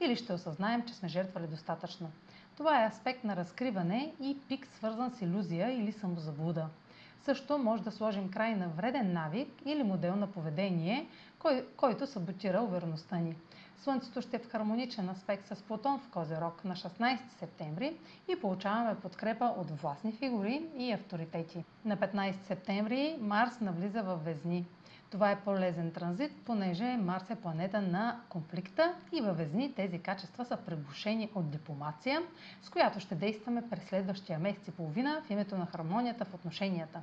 или ще осъзнаем, че сме жертвали достатъчно. Това е аспект на разкриване и пик свързан с иллюзия или самозаблуда. Също може да сложим край на вреден навик или модел на поведение, кой, който саботира увереността ни. Слънцето ще е в хармоничен аспект с Плутон в Козерог на 16 септември и получаваме подкрепа от властни фигури и авторитети. На 15 септември Марс навлиза в Везни. Това е полезен транзит, понеже Марс е планета на конфликта и във Везни тези качества са пребушени от дипломация, с която ще действаме през следващия месец и половина в името на хармонията в отношенията.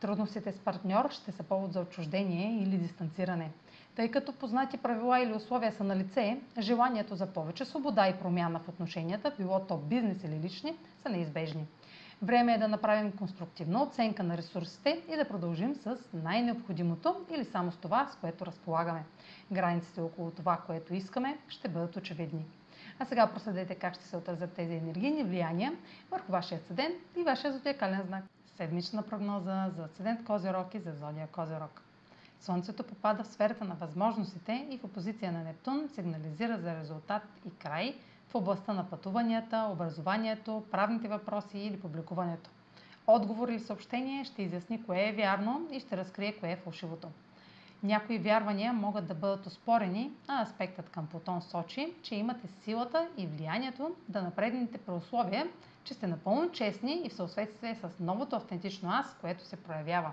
Трудностите с партньор ще са повод за отчуждение или дистанциране. Тъй като познати правила или условия са на лице, желанието за повече свобода и промяна в отношенията, било то бизнес или лични, са неизбежни. Време е да направим конструктивна оценка на ресурсите и да продължим с най-необходимото или само с това, с което разполагаме. Границите около това, което искаме, ще бъдат очевидни. А сега проследете как ще се отразят тези енергийни влияния върху вашия седент и вашия зодиакален знак. Седмична прогноза за седент Козирог и за зодия Козирог. Слънцето попада в сферата на възможностите и в опозиция на Нептун сигнализира за резултат и край в областта на пътуванията, образованието, правните въпроси или публикуването. Отговор или съобщение ще изясни кое е вярно и ще разкрие кое е фалшивото. Някои вярвания могат да бъдат оспорени, а аспектът към Плутон сочи, че имате силата и влиянието да напреднете при условие, че сте напълно честни и в съответствие с новото автентично аз, което се проявява.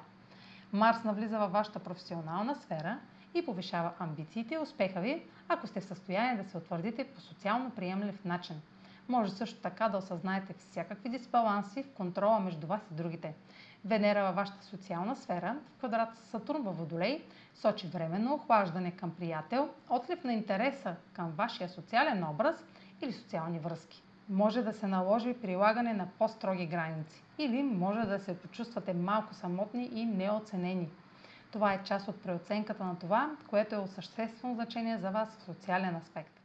Марс навлиза във вашата професионална сфера и повишава амбициите и успеха ви, ако сте в състояние да се утвърдите по социално приемлив начин. Може също така да осъзнаете всякакви дисбаланси в контрола между вас и другите. Венера във вашата социална сфера, в квадрат с Сатурн във Водолей, сочи временно охлаждане към приятел, отлив на интереса към вашия социален образ или социални връзки може да се наложи прилагане на по-строги граници или може да се почувствате малко самотни и неоценени. Това е част от преоценката на това, което е от съществено значение за вас в социален аспект.